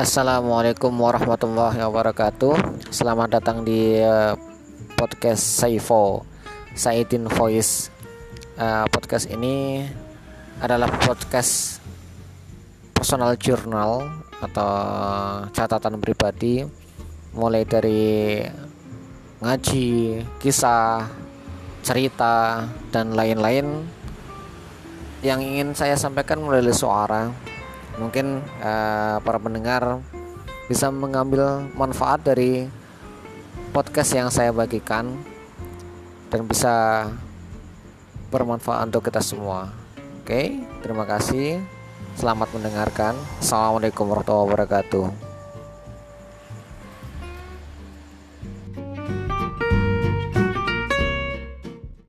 Assalamualaikum warahmatullahi wabarakatuh. Selamat datang di uh, podcast Saifo Saidin Voice. Uh, podcast ini adalah podcast personal journal atau catatan pribadi mulai dari ngaji, kisah, cerita dan lain-lain yang ingin saya sampaikan melalui suara mungkin uh, para pendengar bisa mengambil manfaat dari podcast yang saya bagikan dan bisa bermanfaat untuk kita semua. Oke, terima kasih. Selamat mendengarkan. Assalamualaikum warahmatullahi wabarakatuh.